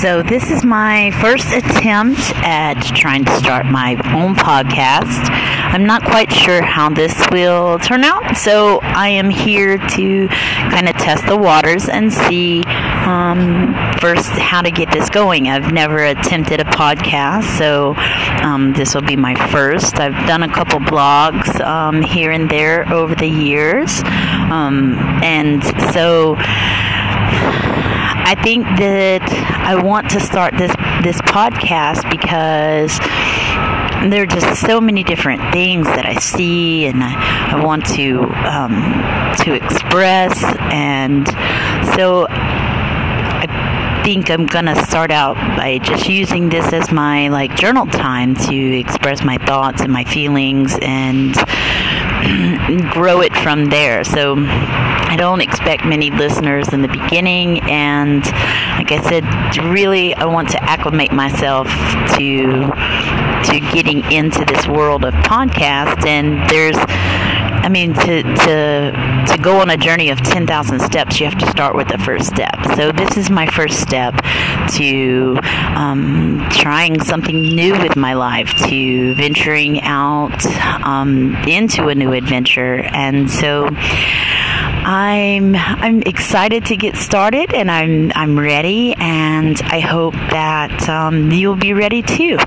So, this is my first attempt at trying to start my own podcast. I'm not quite sure how this will turn out, so I am here to kind of test the waters and see um, first how to get this going. I've never attempted a podcast, so um, this will be my first. I've done a couple blogs um, here and there over the years, um, and so. I think that I want to start this this podcast because there are just so many different things that I see and I, I want to um, to express. And so I think I'm gonna start out by just using this as my like journal time to express my thoughts and my feelings and grow it from there. So I don't expect many listeners in the beginning, and like I said, really, I want to acclimate myself to to getting into this world of podcast. And there's I mean, to to to go on a journey of ten thousand steps, you have to start with the first step. So this is my first step to um, trying something new with my life, to venturing out um, into a new adventure, and so. I'm I'm excited to get started, and I'm I'm ready, and I hope that um, you'll be ready too.